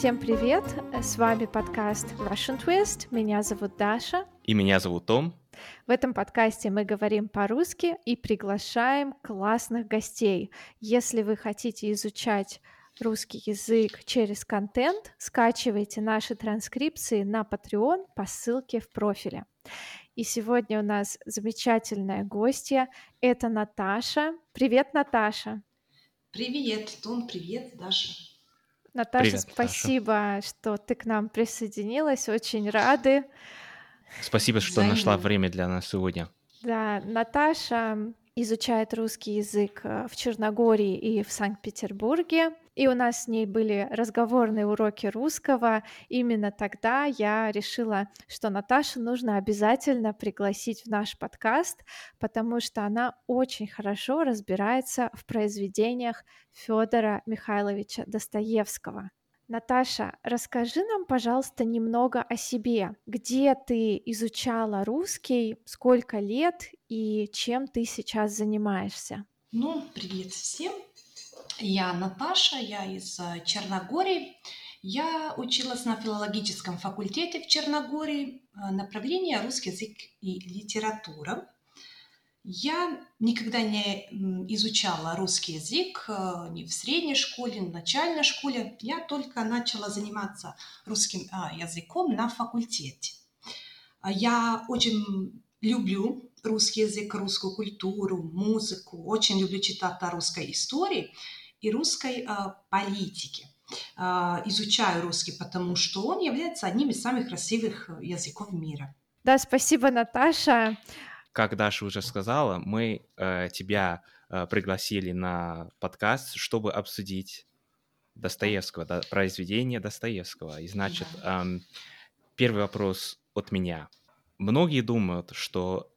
Всем привет! С вами подкаст Russian Twist. Меня зовут Даша. И меня зовут Том. В этом подкасте мы говорим по-русски и приглашаем классных гостей. Если вы хотите изучать русский язык через контент, скачивайте наши транскрипции на Patreon по ссылке в профиле. И сегодня у нас замечательная гостья. Это Наташа. Привет, Наташа. Привет, Том, привет, Даша. Наташа, Привет, спасибо, Наташа. что ты к нам присоединилась. Очень рады. Спасибо, что Взаимно. нашла время для нас сегодня. Да, Наташа изучает русский язык э, в Черногории и в Санкт-Петербурге. И у нас с ней были разговорные уроки русского. Именно тогда я решила, что Наташу нужно обязательно пригласить в наш подкаст, потому что она очень хорошо разбирается в произведениях Федора Михайловича Достоевского. Наташа, расскажи нам, пожалуйста, немного о себе. Где ты изучала русский, сколько лет и чем ты сейчас занимаешься? Ну, привет всем. Я Наташа, я из э, Черногории. Я училась на филологическом факультете в Черногории, э, направление русский язык и литература. Я никогда не изучала русский язык э, ни в средней школе, ни в начальной школе. Я только начала заниматься русским а, языком на факультете. А я очень люблю русский язык, русскую культуру, музыку, очень люблю читать о русской истории и русской а, политике. Изучаю русский, потому что он является одним из самых красивых языков мира. Да, спасибо, Наташа как Даша уже сказала, мы э, тебя э, пригласили на подкаст, чтобы обсудить Достоевского, да, произведение Достоевского. И значит, эм, первый вопрос от меня. Многие думают, что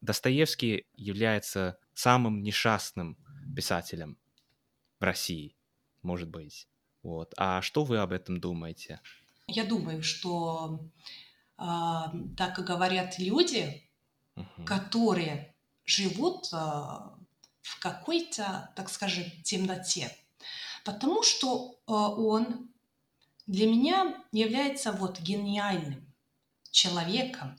Достоевский является самым несчастным писателем в России, может быть. Вот. А что вы об этом думаете? Я думаю, что э, так и говорят люди, угу. которые живут э, в какой-то, так скажем, темноте. Потому что э, он для меня является вот гениальным человеком,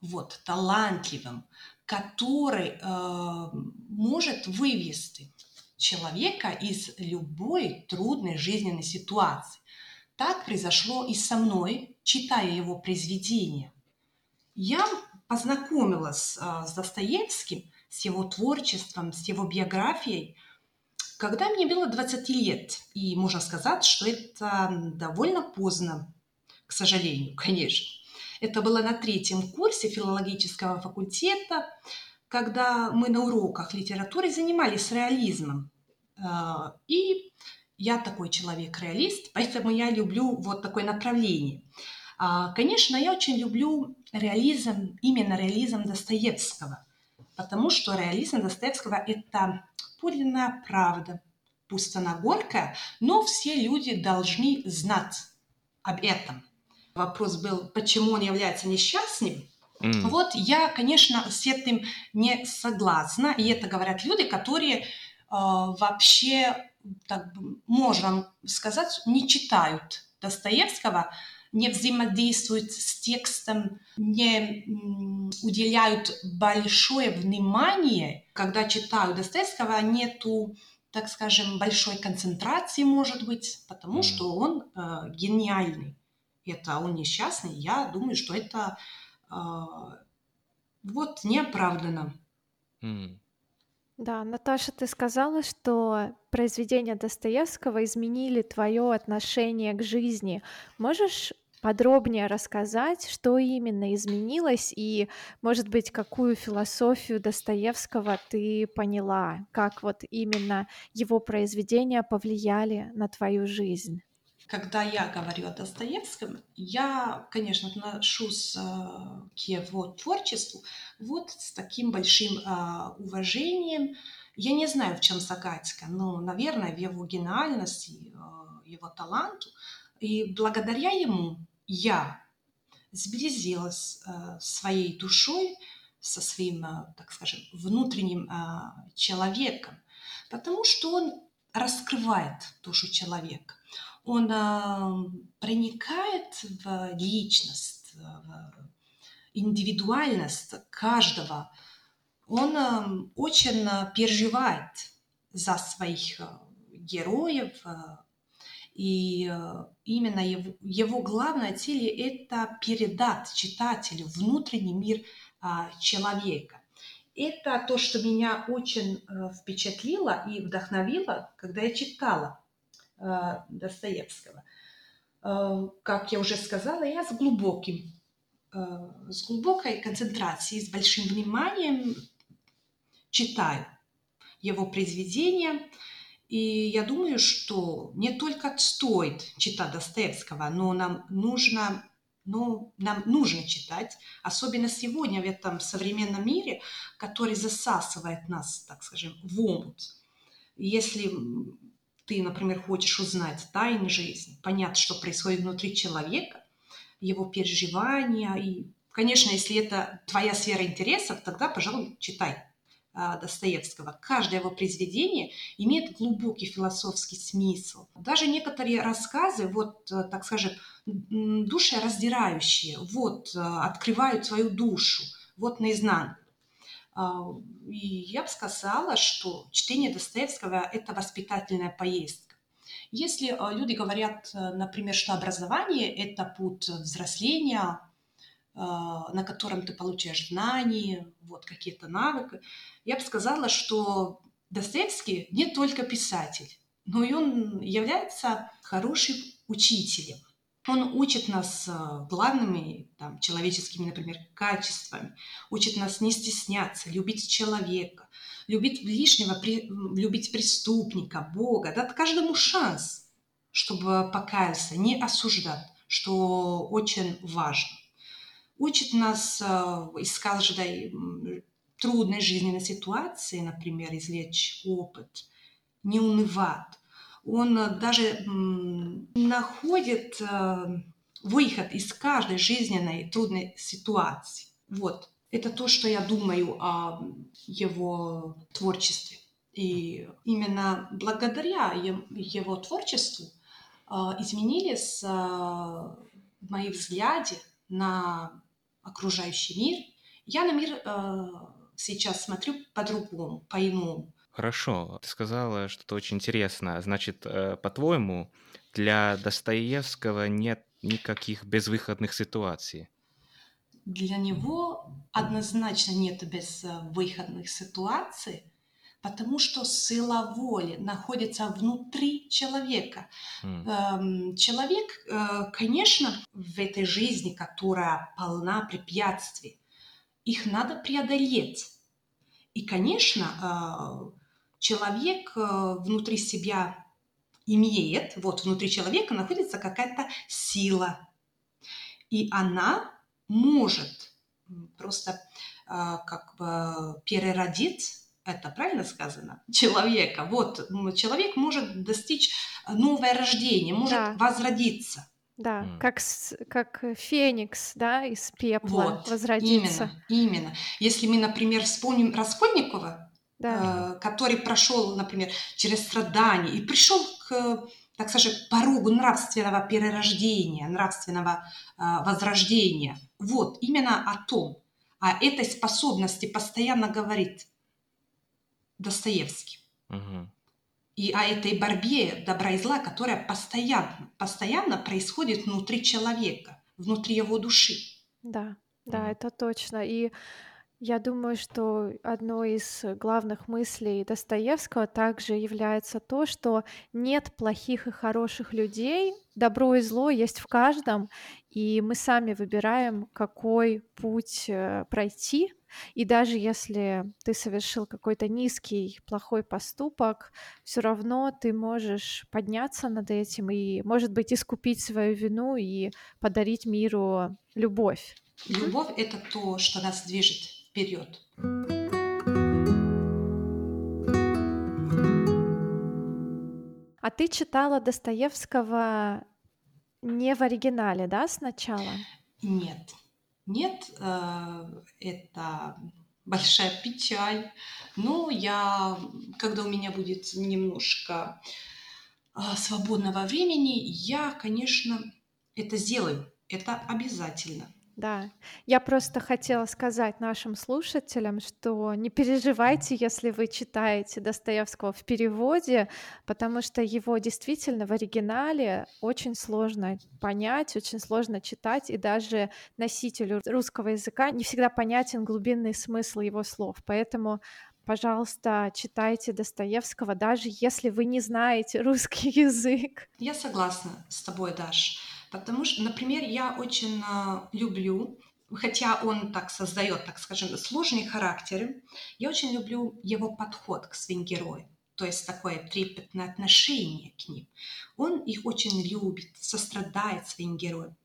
вот, талантливым, который э, может вывести человека из любой трудной жизненной ситуации. Так произошло и со мной, читая его произведения. Я познакомилась а, с Достоевским, с его творчеством, с его биографией, когда мне было 20 лет. И можно сказать, что это довольно поздно, к сожалению, конечно. Это было на третьем курсе филологического факультета, когда мы на уроках литературы занимались реализмом. А, и я такой человек-реалист, поэтому я люблю вот такое направление. А, конечно, я очень люблю реализм, именно реализм Достоевского, потому что реализм Достоевского – это подлинная правда, горькая, но все люди должны знать об этом. Вопрос был, почему он является несчастным. Mm. Вот я, конечно, с этим не согласна, и это говорят люди, которые э, вообще, так можно сказать, не читают Достоевского, не взаимодействуют с текстом, не уделяют большое внимание, когда читают Достоевского, нету так скажем, большой концентрации, может быть, потому mm. что он э, гениальный. Это он несчастный. Я думаю, что это вот неоправданно. Mm. Да, Наташа, ты сказала, что произведения Достоевского изменили твое отношение к жизни. Можешь подробнее рассказать, что именно изменилось и, может быть, какую философию Достоевского ты поняла, как вот именно его произведения повлияли на твою жизнь? Когда я говорю о Достоевском, я, конечно, отношусь э, к его творчеству вот с таким большим э, уважением. Я не знаю, в чем загадка, но, наверное, в его гениальности, э, его таланту. И благодаря ему я сблизилась своей душой со своим, так скажем, внутренним человеком, потому что он раскрывает душу человека. Он э, проникает в личность, в индивидуальность каждого. Он э, очень переживает за своих героев, и именно его, его главная цель – это передать читателю внутренний мир а, человека. Это то, что меня очень э, впечатлило и вдохновило, когда я читала э, Достоевского. Э, как я уже сказала, я с глубоким, с глубокой концентрацией, с большим вниманием читаю его произведения. И я думаю, что не только стоит читать Достоевского, но нам нужно но нам нужно читать, особенно сегодня в этом современном мире, который засасывает нас, так скажем, в омут. Если ты, например, хочешь узнать тайны жизни, понять, что происходит внутри человека, его переживания, и, конечно, если это твоя сфера интересов, тогда, пожалуй, читай а, Достоевского. Каждое его произведение имеет глубокий философский смысл. Даже некоторые рассказы, вот, э, так скажем, душераздирающие, вот, э, открывают свою душу, вот наизнанку. А, и я бы сказала, что чтение Достоевского – это воспитательная поездка. Если э, люди говорят, например, что образование – это путь взросления, а, на котором ты получаешь знания, вот какие-то навыки. Я бы сказала, что Достоевский не только писатель, но и он является хорошим учителем. Он учит нас а, главными там, человеческими, например, качествами, учит нас не стесняться, любить человека, любить лишнего, любить преступника, Бога, дать каждому шанс, чтобы покаялся, не осуждать, что очень важно учит нас э, из каждой трудной жизненной ситуации, например, извлечь опыт, не унывать. Он э, даже находит э, выход из каждой жизненной трудной ситуации. Вот. Это то, что я думаю о его творчестве. И именно благодаря его творчеству изменились мои взгляды на окружающий мир, я на мир э, сейчас смотрю по-другому, по-иному. Хорошо, ты сказала что-то очень интересное. Значит, э, по-твоему, для Достоевского нет никаких безвыходных ситуаций? Для него однозначно нет безвыходных ситуаций, потому что сила воли находится внутри человека. Mm. Человек, э, конечно, в этой жизни, которая полна препятствий, их надо преодолеть. И, конечно, э, человек э, внутри себя имеет, вот внутри человека находится какая-то сила, и она может просто как бы переродить это правильно сказано, человека. Вот человек может достичь новое рождение, может да. возродиться. Да, mm. как, как феникс, да, из пепла вот, возродиться. Именно, именно. Если мы, например, вспомним Раскольникова, да. э, который прошел, например, через страдания и пришел к, так скажем, порогу нравственного перерождения, нравственного э, возрождения. Вот, именно о том, о этой способности постоянно говорит Достоевский. Угу. И о этой борьбе добра и зла, которая постоянно, постоянно происходит внутри человека, внутри его души. Да, да, это точно. И я думаю, что одной из главных мыслей Достоевского также является то, что нет плохих и хороших людей, добро и зло есть в каждом, и мы сами выбираем, какой путь э, пройти. И даже если ты совершил какой-то низкий, плохой поступок, все равно ты можешь подняться над этим и, может быть, искупить свою вину и подарить миру любовь. Любовь — это то, что нас движет вперед. А ты читала Достоевского не в оригинале, да, сначала? Нет, нет, э, это большая печаль. Но я, когда у меня будет немножко а, свободного времени, я, конечно, это сделаю. Это обязательно. Да, я просто хотела сказать нашим слушателям, что не переживайте, если вы читаете Достоевского в переводе, потому что его действительно в оригинале очень сложно понять, очень сложно читать, и даже носителю русского языка не всегда понятен глубинный смысл его слов. Поэтому пожалуйста, читайте Достоевского, даже если вы не знаете русский язык. Я согласна с тобой, Даш. Потому что, например, я очень а, люблю, хотя он так создает, так скажем, сложные характеры, я очень люблю его подход к своим героям то есть такое трепетное отношение к ним. Он их очень любит, сострадает своим героям,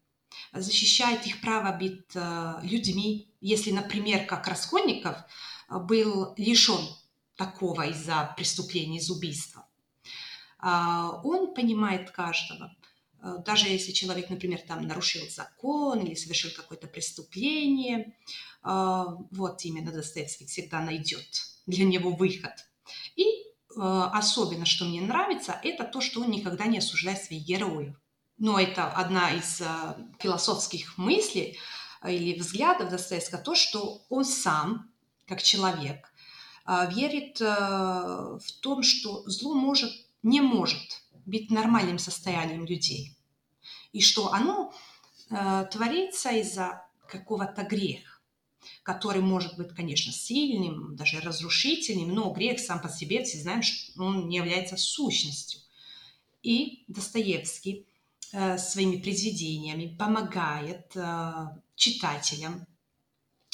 защищает их право быть э, людьми. Если, например, как Раскольников э, был лишен такого из-за преступления, из убийства, он понимает каждого, даже если человек, например, там нарушил закон или совершил какое-то преступление, э, вот именно Достоевский всегда найдет для него выход. И э, особенно, что мне нравится, это то, что он никогда не осуждает своих героев. Но это одна из философских мыслей или взглядов Достоевского, то, что он сам, как человек, верит в том, что зло может, не может быть нормальным состоянием людей. И что оно э, творится из-за какого-то греха, который может быть, конечно, сильным, даже разрушительным, но грех сам по себе, все знаем, что он не является сущностью. И Достоевский э, своими произведениями помогает э, читателям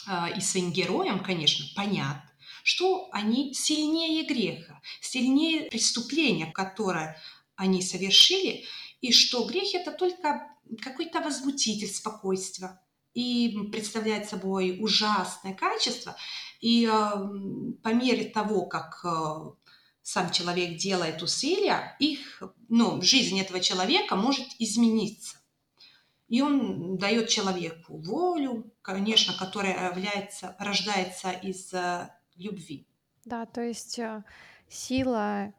э, и своим героям, конечно, понять, что они сильнее греха, сильнее преступления, которое они совершили, и что грех это только какой-то возбудитель спокойствия и представляет собой ужасное качество. И э, по мере того, как э, сам человек делает усилия, их, ну, жизнь этого человека может измениться. И он дает человеку волю, конечно, которая является, рождается из э, любви. Да, то есть э, сила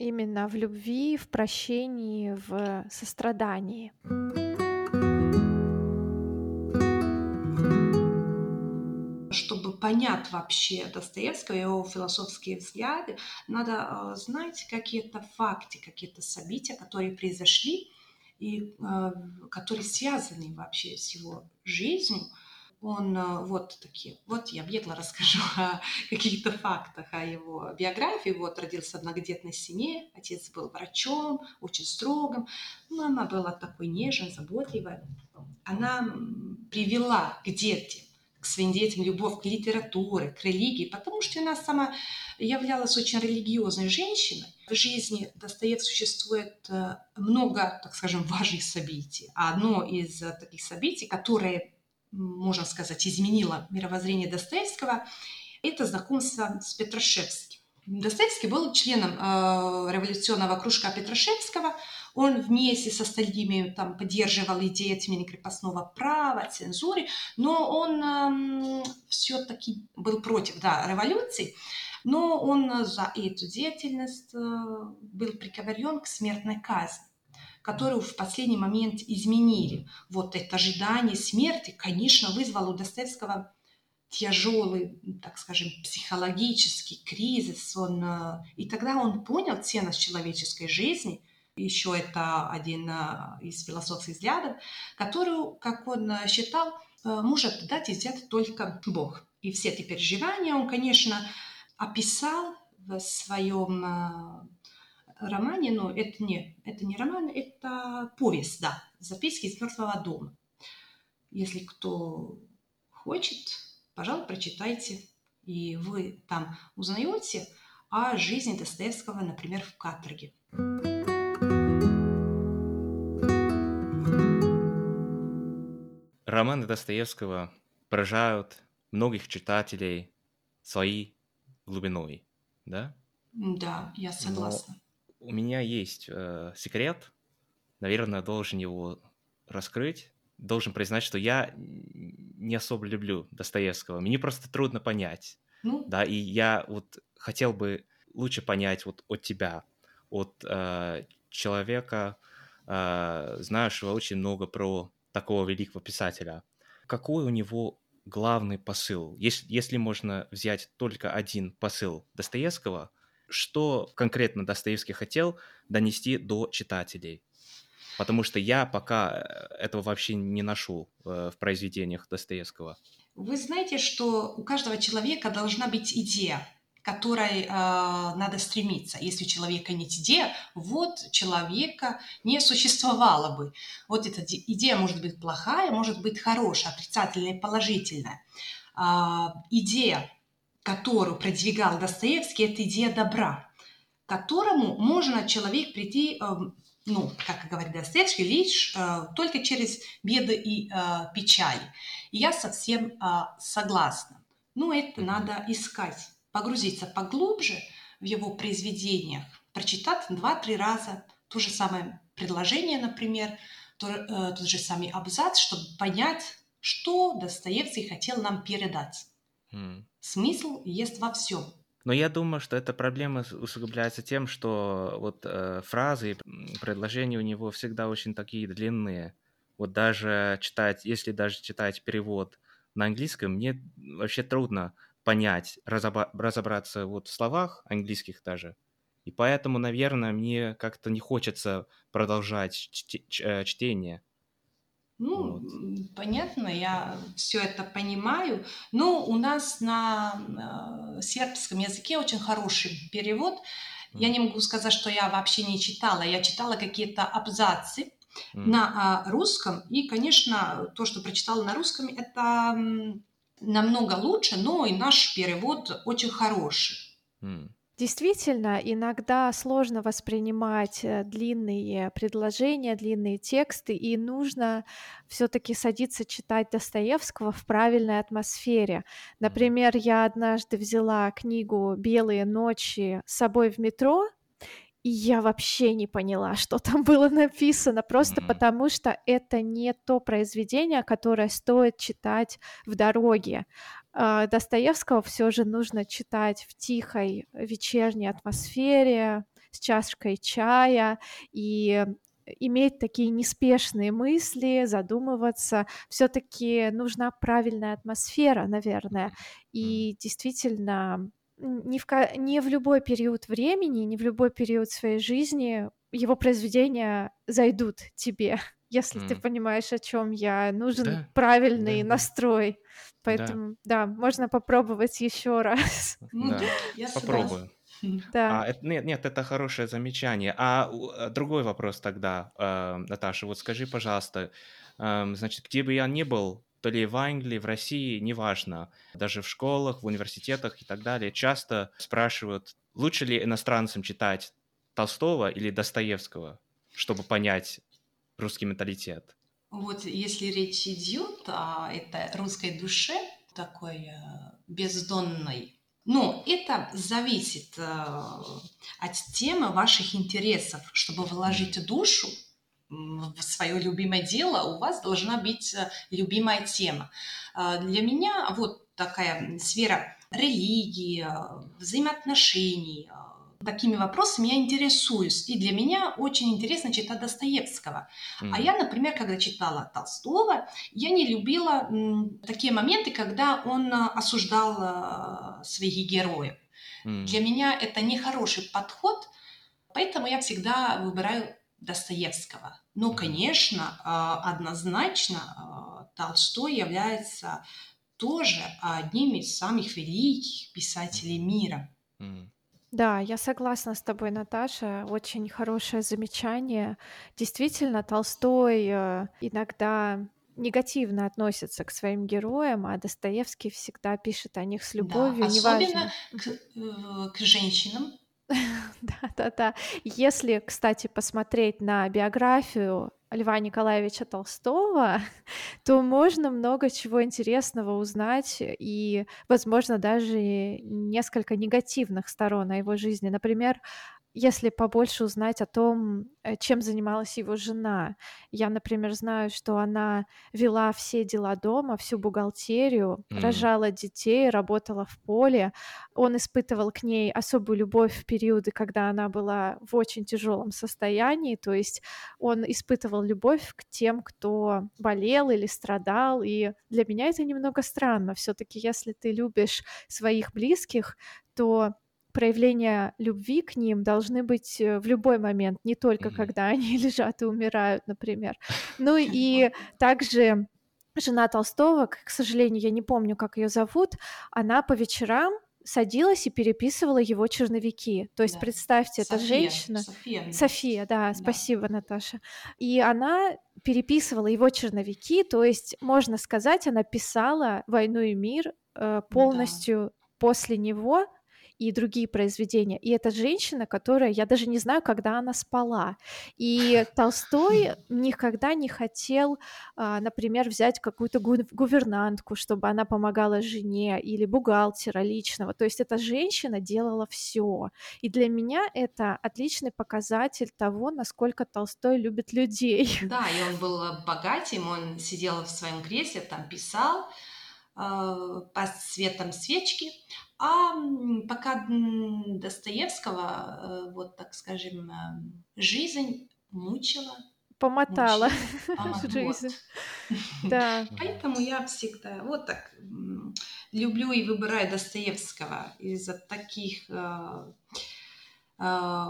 Именно в любви, в прощении, в сострадании. Чтобы понять вообще Достоевского, его философские взгляды, надо э, знать какие-то факты, какие-то события, которые произошли и э, которые связаны вообще с его жизнью он э, вот такие, вот я бегло расскажу о каких-то фактах о его биографии. Вот родился в многодетной семье, отец был врачом, очень строгим, мама была такой нежной, заботливой. Она привела к детям, к своим детям любовь к литературе, к религии, потому что она сама являлась очень религиозной женщиной. В жизни Достоевского существует э, много, так скажем, важных событий. А одно из таких событий, которое можно сказать, изменило мировоззрение Достоевского, это знакомство с Петрашевским. Достоевский был членом э, революционного кружка Петрашевского. Он вместе с остальными там, поддерживал идеи отмены крепостного права, цензуры, но он э, все-таки был против да, революции. Но он за эту деятельность э, был приговорен к смертной казни которую в последний момент изменили. Вот это ожидание смерти, конечно, вызвало у Достоевского тяжелый, так скажем, психологический кризис. Он, э, и тогда он понял ценность человеческой жизни. Еще это один э, из философских взглядов, которую, как он э, считал, может дать и взять только Бог. И все эти переживания он, конечно, описал в своем романе, но это не, это не роман, это повесть, да, записки из мертвого дома. Если кто хочет, пожалуйста, прочитайте, и вы там узнаете о жизни Достоевского, например, в каторге. Романы Достоевского поражают многих читателей своей глубиной, да? Да, я согласна. Но у меня есть э, секрет, наверное, должен его раскрыть. Должен признать, что я не особо люблю Достоевского. Мне просто трудно понять. Ну? Да, и я вот хотел бы лучше понять вот от тебя, от э, человека, э, знающего очень много про такого великого писателя. Какой у него главный посыл? Если, если можно взять только один посыл Достоевского, что конкретно Достоевский хотел донести до читателей? Потому что я пока э, этого вообще не нашел э, в произведениях Достоевского. Вы знаете, что у каждого человека должна быть идея, которой э, надо стремиться. Если у человека нет идеи, вот человека не существовало бы. Вот эта идея может быть плохая, может быть хорошая, отрицательная, положительная. Э, идея, которую продвигал Достоевский, это идея добра, к которому можно человек прийти э, ну, как говорит Достоевский, лишь э, только через беды и э, печали. И я совсем э, согласна. Но это надо искать, погрузиться поглубже в его произведениях, прочитать два-три раза то же самое предложение, например, то, тот же самый абзац, чтобы понять, что Достоевский хотел нам передать. Mm. Смысл есть во всем. Но я думаю, что эта проблема усугубляется тем, что вот э, фразы и предложения у него всегда очень такие длинные. Вот даже читать, если даже читать перевод на английском, мне вообще трудно понять, разобра- разобраться вот в словах английских даже. И поэтому, наверное, мне как-то не хочется продолжать чт- ч- э, чтение. Ну, вот. понятно, я все это понимаю. Но у нас на э, сербском языке очень хороший перевод. Я не могу сказать, что я вообще не читала. Я читала какие-то абзацы mm. на э, русском. И, конечно, то, что прочитала на русском, это намного лучше, но и наш перевод очень хороший. Mm. Действительно, иногда сложно воспринимать э, длинные предложения, длинные тексты, и нужно все-таки садиться читать Достоевского в правильной атмосфере. Например, я однажды взяла книгу «Белые ночи» с собой в метро, и я вообще не поняла, что там было написано, просто mm-hmm. потому что это не то произведение, которое стоит читать в дороге. А, Достоевского все же нужно читать в тихой вечерней атмосфере, с чашкой чая и иметь такие неспешные мысли, задумываться. Все-таки нужна правильная атмосфера, наверное. И действительно, не в, не в любой период времени, не в любой период своей жизни его произведения зайдут тебе, если mm. ты понимаешь, о чем я. Нужен да, правильный да, настрой. Поэтому, да. да, можно попробовать еще раз. Ну да, я попробую. Да. А, это, нет, нет, это хорошее замечание. А, а другой вопрос тогда, э, Наташа, вот скажи, пожалуйста, э, значит, где бы я ни был, то ли в Англии, в России, неважно, даже в школах, в университетах и так далее, часто спрашивают, лучше ли иностранцам читать Толстого или Достоевского, чтобы понять русский менталитет? Вот если речь идет о этой русской душе, такой э, бездонной, но это зависит э, от темы ваших интересов. Чтобы вложить душу в свое любимое дело, у вас должна быть э, любимая тема. Для меня вот такая сфера религии, взаимоотношений, такими вопросами я интересуюсь. И для меня очень интересно читать Достоевского. Mm-hmm. А я, например, когда читала Толстого, я не любила м, такие моменты, когда он а, осуждал а, своих героев. Mm-hmm. Для меня это нехороший подход, поэтому я всегда выбираю Достоевского. Но, конечно, а, однозначно а, Толстой является тоже одним из самых великих писателей мира. Mm-hmm. Да, я согласна с тобой, Наташа. Очень хорошее замечание. Действительно, Толстой э, иногда негативно относится к своим героям, а Достоевский всегда пишет о них с любовью. Да, особенно к, э, к женщинам. Да-да-да. Если, кстати, посмотреть на биографию Льва Николаевича Толстого, то можно много чего интересного узнать и, возможно, даже несколько негативных сторон о его жизни. Например, если побольше узнать о том, э, чем занималась его жена. Я, например, знаю, что она вела все дела дома, всю бухгалтерию, mm. рожала детей, работала в поле. Он испытывал к ней особую любовь в периоды, когда она была в очень тяжелом состоянии. То есть он испытывал любовь к тем, кто болел или страдал. И для меня это немного странно. Все-таки, если ты любишь своих близких, то проявления любви к ним должны быть э, в любой момент, не только mm-hmm. когда они лежат и умирают, например. Ну и также жена Толстого, к сожалению, я не помню, как ее зовут, она по вечерам садилась и переписывала его черновики. То есть, да. представьте, София. эта женщина... София. София, да, да, спасибо, Наташа. И она переписывала его черновики, то есть, можно сказать, она писала «Войну и мир» э, полностью да. после него, и другие произведения. И это женщина, которая, я даже не знаю, когда она спала. И Толстой никогда не хотел, а, например, взять какую-то гувернантку, чтобы она помогала жене, или бухгалтера личного. То есть эта женщина делала все. И для меня это отличный показатель того, насколько Толстой любит людей. Да, и он был богатым, он сидел в своем кресле, там писал, э, по светом свечки, а пока Достоевского, э, вот так скажем, э, жизнь мучила. Помотала жизнь. Да. Поэтому я всегда вот так люблю и выбираю Достоевского из-за таких э,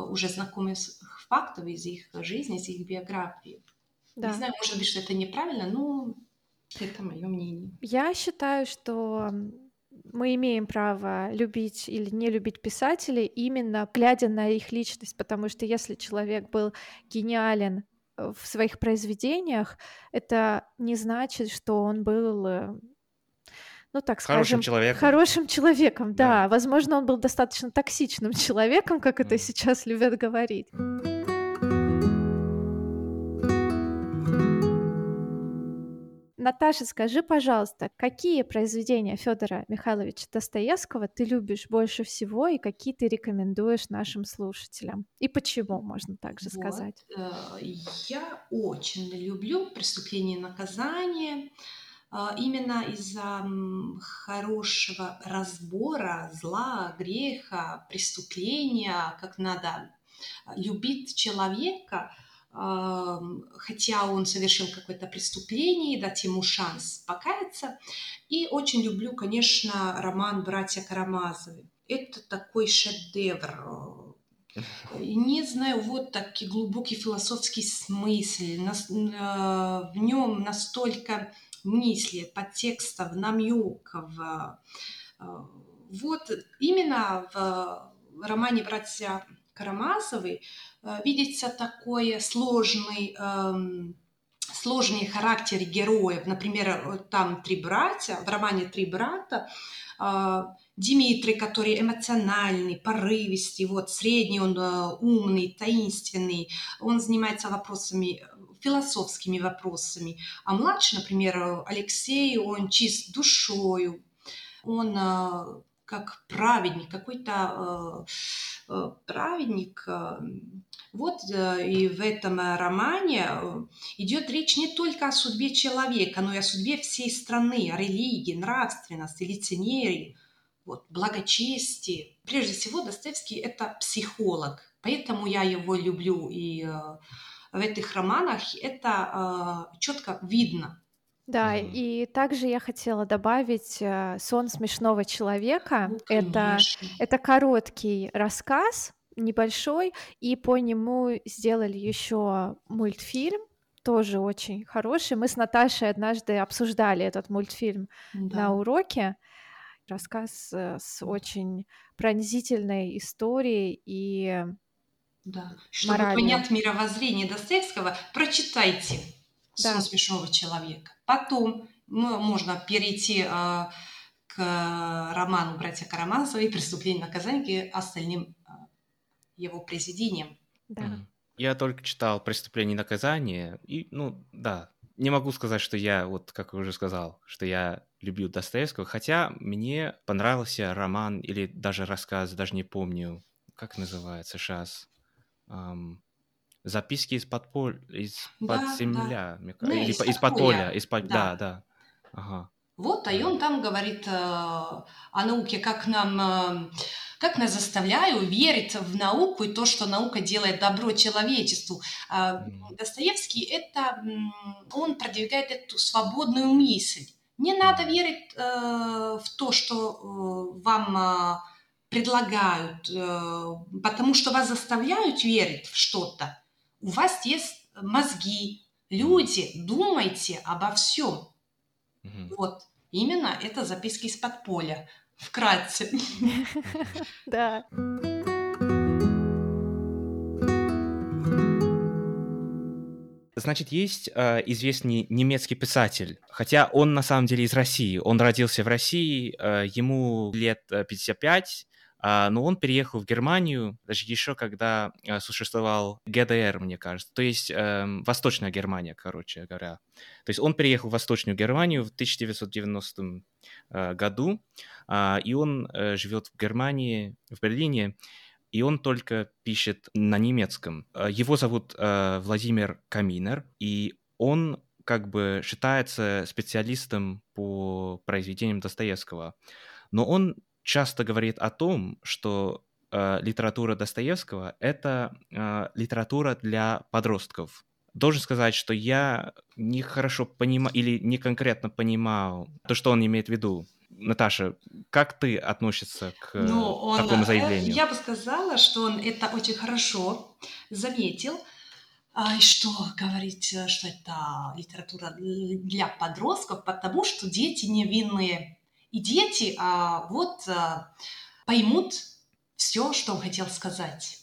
уже знакомых фактов из их жизни, из их биографии. Да. Не знаю, может быть, что это неправильно, но это мое мнение. Я считаю, что мы имеем право любить или не любить писателей, именно глядя на их личность, потому что если человек был гениален э, в своих произведениях, это не значит, что он был э, ну так хорошим скажем, человеком. хорошим человеком, да. да. Возможно, он был достаточно токсичным человеком, как это сейчас любят говорить. Наташа, скажи, пожалуйста, какие произведения Федора Михайловича Достоевского ты любишь больше всего и какие ты рекомендуешь нашим слушателям? И почему, можно также вот. сказать? Э, я очень люблю «Преступление и наказание», а, именно из-за хорошего разбора зла, греха, преступления, как надо любить человека – хотя он совершил какое-то преступление, дать ему шанс покаяться. И очень люблю, конечно, роман «Братья Карамазовы». Это такой шедевр. Не знаю, вот такой глубокий философский смысл. В нем настолько мысли, подтекстов, намеков. Вот именно в романе «Братья Карамазовы Э, видится такой сложный, эм, сложный характер героев. Например, э, там три братья, в романе «Три брата», э, Дмитрий, который эмоциональный, порывистый, вот средний, он умный, таинственный, он занимается вопросами философскими вопросами. А младший, например, Алексей, он чист душою, он как праведник, какой-то э, э, праведник. Э, вот э, и в этом романе э, идет речь не только о судьбе человека, но и о судьбе всей страны, о религии, нравственности, лицемерии, вот, благочестии. Прежде всего, Достоевский – это психолог, поэтому я его люблю. И э, в этих романах это э, четко видно. Да, Мгм. и также я хотела добавить э, «Сон смешного человека». Ну, Это, это короткий рассказ, небольшой, и по нему сделали еще мультфильм, тоже очень хороший. Мы с Наташей однажды обсуждали этот мультфильм на уроке. Рассказ э, с очень пронзительной историей и Да. Чтобы моралью. понять мировоззрение Достоевского, прочитайте «Сон Да. смешного человека». Потом ну, можно перейти а, к роману «Братья Карамазовы» и «Преступление и наказание» к остальным а, его произведениям. Да. Я только читал «Преступление и наказание», и, ну, да, не могу сказать, что я, вот как я уже сказал, что я люблю Достоевского, хотя мне понравился роман или даже рассказ, даже не помню, как называется сейчас? Um, записки из подполь, из под Да, земля, да. Ну, или из по- из-под поля, из-под, Да. да, да. Ага. Вот, а и он там говорит э, о науке, как нам, э, как нас заставляют верить в науку и то, что наука делает добро человечеству. М. Достоевский это, он продвигает эту свободную мысль. Не надо верить э, в то, что э, вам э, предлагают, э, потому что вас заставляют верить в что-то. У вас есть мозги, люди, думайте обо всем. Мгм. Вот, именно это записки из подполья. Вкратце. Да. Значит, есть э, известный немецкий писатель, хотя он на самом деле из России. Он родился в России, э, ему лет э, 55, а, но он переехал в Германию, даже еще когда э, существовал ГДР, мне кажется, то есть эм, Восточная Германия, короче говоря. То есть он переехал в Восточную Германию в 1990 э, году, а, и он э, живет в Германии, в Берлине, и он только пишет на немецком. Его зовут Владимир Каминер, и он как бы считается специалистом по произведениям Достоевского. Но он часто говорит о том, что э, литература Достоевского — это э, литература для подростков. Должен сказать, что я не хорошо понимаю или не конкретно понимаю то, что он имеет в виду. Наташа, как ты относишься к э, Ну, он, такому э, заявлению? я бы сказала, что он это очень хорошо заметил. А, И что говорить, э, что это литература для подростков, потому что дети невинные. И дети а, вот а, поймут все, что он хотел сказать.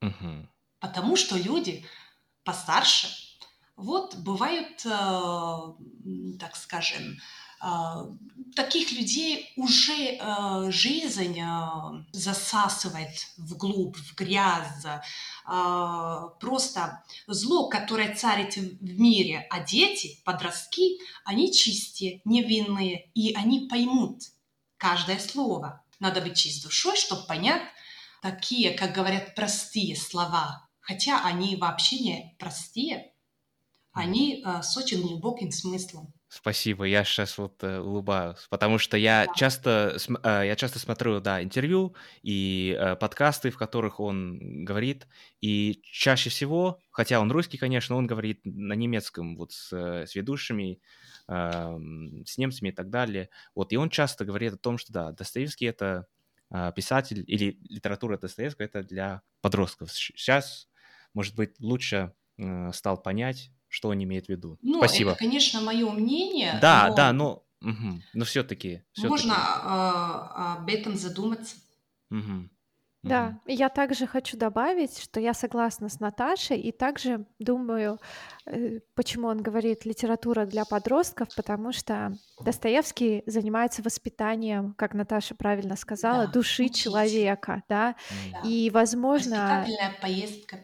Мгм. Потому что люди постарше, вот бывают, э, так скажем, таких людей уже э, жизнь э, засасывает вглубь, в грязь, просто зло, которое царит в мире, а дети, подростки, они чистые, невинные, и они поймут каждое слово. Надо быть чист душой, чтобы понять такие, как говорят, простые слова, хотя они вообще не простые, они с очень глубоким смыслом. Спасибо, я сейчас вот э, улыбаюсь, потому что я Да. часто, э, я часто смотрю, да, интервью и э, подкасты, в которых он говорит, и чаще всего, хотя он русский, конечно, он говорит на немецком, вот с, э, с ведущими, эм, с немцами и так далее, вот, и он часто говорит о том, что, да, Достоевский это э, писатель, или литература Достоевского это для подростков. Сейчас, может быть, лучше э, стал понять, что он имеет в виду. Ну, Спасибо. это, конечно, мое мнение, Да, но да, но, мгм, но все-таки, можно э, об этом задуматься. Да, и я также хочу добавить, что я согласна с Наташей, и также думаю, э, почему он говорит литература для подростков, потому что Достоевский занимается воспитанием, как Наташа правильно сказала, Да, души учить. человека, да, Да. и, возможно, Воспитательная поездка.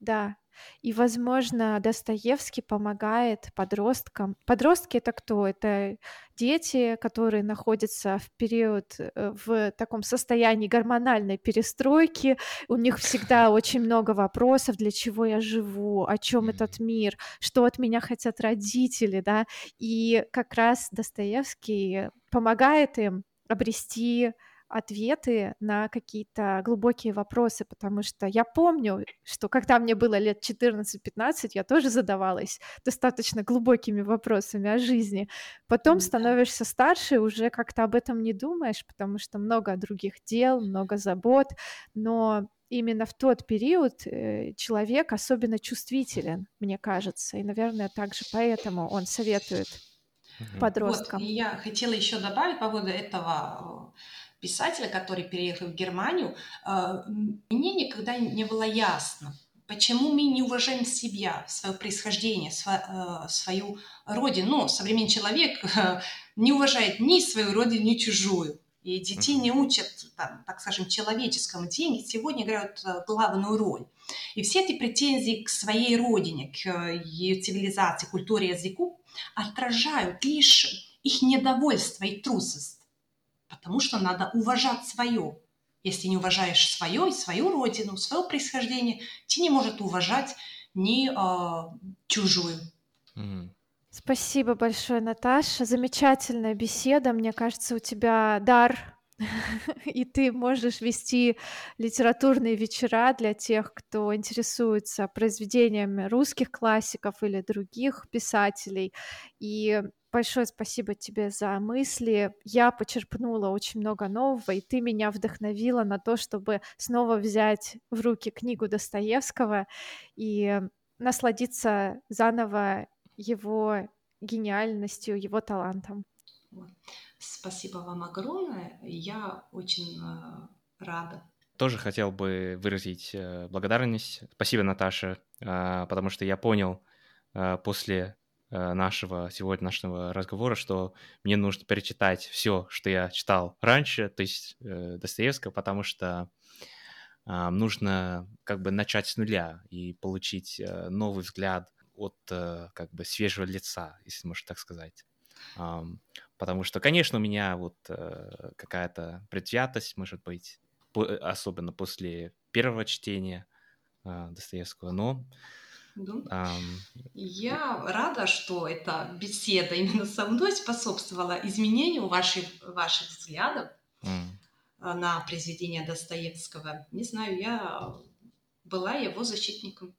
да, и, возможно, Достоевский помогает подросткам. Подростки это кто? Это дети, которые находятся в период э, в таком состоянии гормональной перестройки. У них всегда очень много вопросов: для чего я живу, о чем этот мир, что от меня хотят родители, да. И как раз Достоевский помогает им обрести ответы на какие-то глубокие вопросы, потому что я помню, что когда мне было лет 14-15, я тоже задавалась достаточно глубокими вопросами о жизни. Потом становишься старше, уже как-то об этом не думаешь, потому что много других дел, много забот, но именно в тот период э, человек особенно чувствителен, мне кажется, и, наверное, также поэтому он советует. Вот, подросткам. и я хотела еще добавить по поводу этого писателя, который переехал в Германию. Э, Мне никогда не было ясно, почему мы не уважаем себя, свое происхождение, э, свою родину. Ну, современный человек э, не уважает ни свою родину, ни чужую. И детей не учат, там, так скажем, человеческому. Деньги сегодня играют главную роль. И все эти претензии к своей родине, к ее цивилизации, культуре, языку отражают лишь их недовольство и трусость. Потому что надо уважать свое. Если не уважаешь свое, свою родину, свое происхождение, ты не можешь уважать ни э, чужую. Спасибо большое, Наташа. Замечательная беседа. Мне кажется, у тебя дар и ты можешь вести литературные вечера для тех, кто интересуется произведениями русских классиков или других писателей. И большое спасибо тебе за мысли. Я почерпнула очень много нового, и ты меня вдохновила на то, чтобы снова взять в руки книгу Достоевского и насладиться заново его гениальностью, его талантом. Спасибо вам огромное. Я очень э, рада. Тоже хотел бы выразить э, благодарность. Спасибо, Наташа, э, потому что я понял после нашего сегодняшнего разговора, что мне нужно перечитать все, что я читал раньше, то есть Достоевского, потому что нужно как бы начать с нуля и получить новый взгляд от как бы свежего лица, если можно так сказать. Потому что, конечно, у меня вот э, какая-то предвзятость, может быть, по, э, особенно после первого чтения э, Достоевского, но... Да. Я рада, что эта беседа именно со мной способствовала изменению ваших, ваших взглядов mm. на произведение Достоевского. Не знаю, я была его защитником.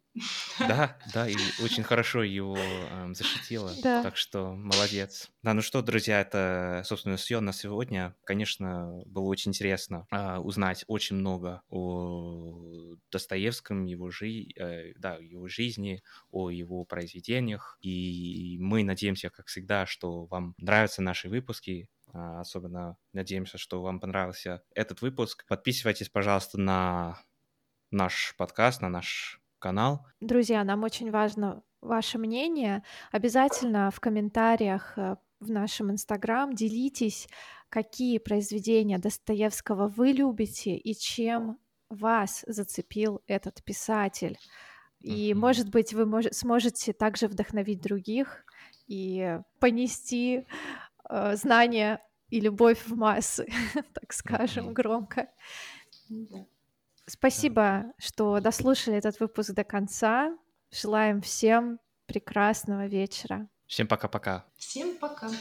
Да, да, и очень хорошо его э, защитила. Да. Так что молодец. Да, ну что, друзья, это, собственно, все на сегодня. Конечно, было очень интересно э, узнать очень много о Достоевском, его, жи э, да, его жизни, о его произведениях. И мы надеемся, как всегда, что вам нравятся наши выпуски. А, особенно надеемся, что вам понравился этот выпуск. Подписывайтесь, пожалуйста, на наш подкаст, на наш канал. Друзья, нам очень важно ваше мнение. Обязательно в комментариях э, в нашем инстаграм делитесь, какие произведения Достоевского вы любите и чем вас зацепил этот писатель. И, может быть, вы мож- сможете также вдохновить других и понести э, знания и любовь в массы, так скажем, громко. Спасибо, что дослушали этот выпуск до конца. Желаем всем прекрасного вечера. Всем пока-пока. Всем пока.